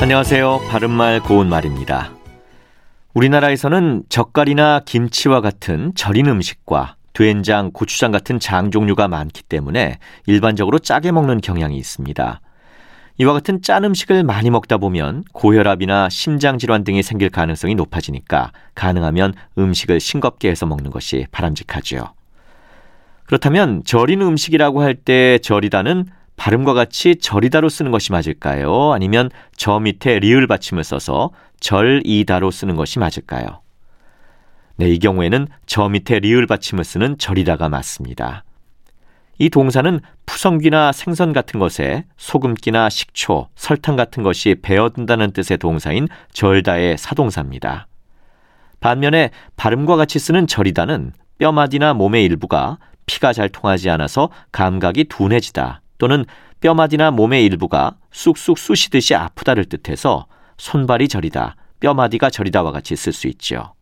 안녕하세요. 바른말 고운말입니다. 우리나라에서는 젓갈이나 김치와 같은 절인 음식과 된장, 고추장 같은 장 종류가 많기 때문에 일반적으로 짜게 먹는 경향이 있습니다. 이와 같은 짠 음식을 많이 먹다 보면 고혈압이나 심장질환 등이 생길 가능성이 높아지니까 가능하면 음식을 싱겁게 해서 먹는 것이 바람직하지요. 그렇다면 절인 음식이라고 할 때 절이다는 발음과 같이 절이다로 쓰는 것이 맞을까요? 아니면 저 밑에 리을 받침을 써서 절이다로 쓰는 것이 맞을까요? 네, 이 경우에는 저 밑에 리을 받침을 쓰는 절이다가 맞습니다. 이 동사는 푸성귀나 생선 같은 것에 소금기나 식초, 설탕 같은 것이 배어든다는 뜻의 동사인 절다의 사동사입니다. 반면에 발음과 같이 쓰는 절이다는 뼈마디나 몸의 일부가 피가 잘 통하지 않아서 감각이 둔해지다 또는 뼈마디나 몸의 일부가 쑥쑥 쑤시듯이 아프다를 뜻해서 손발이 저리다, 뼈마디가 저리다와 같이 쓸 수 있죠.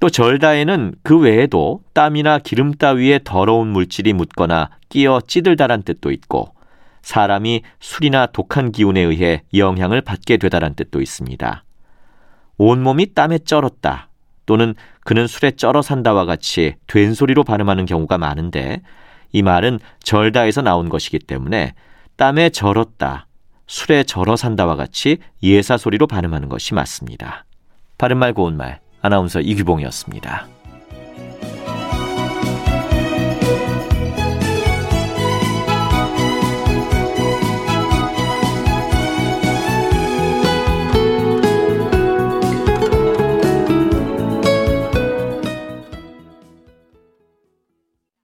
또 절다에는 그 외에도 땀이나 기름 따위에 더러운 물질이 묻거나 끼어 찌들다란 뜻도 있고 사람이 술이나 독한 기운에 의해 영향을 받게 되다란 뜻도 있습니다. 온몸이 땀에 쩔었다 또는 그는 술에 쩔어 산다와 같이 된소리로 발음하는 경우가 많은데 이 말은 절다에서 나온 것이기 때문에 땀에 절었다, 술에 절어 산다와 같이 예사 소리로 발음하는 것이 맞습니다. 바른말 고운말 아나운서 이규봉이었습니다.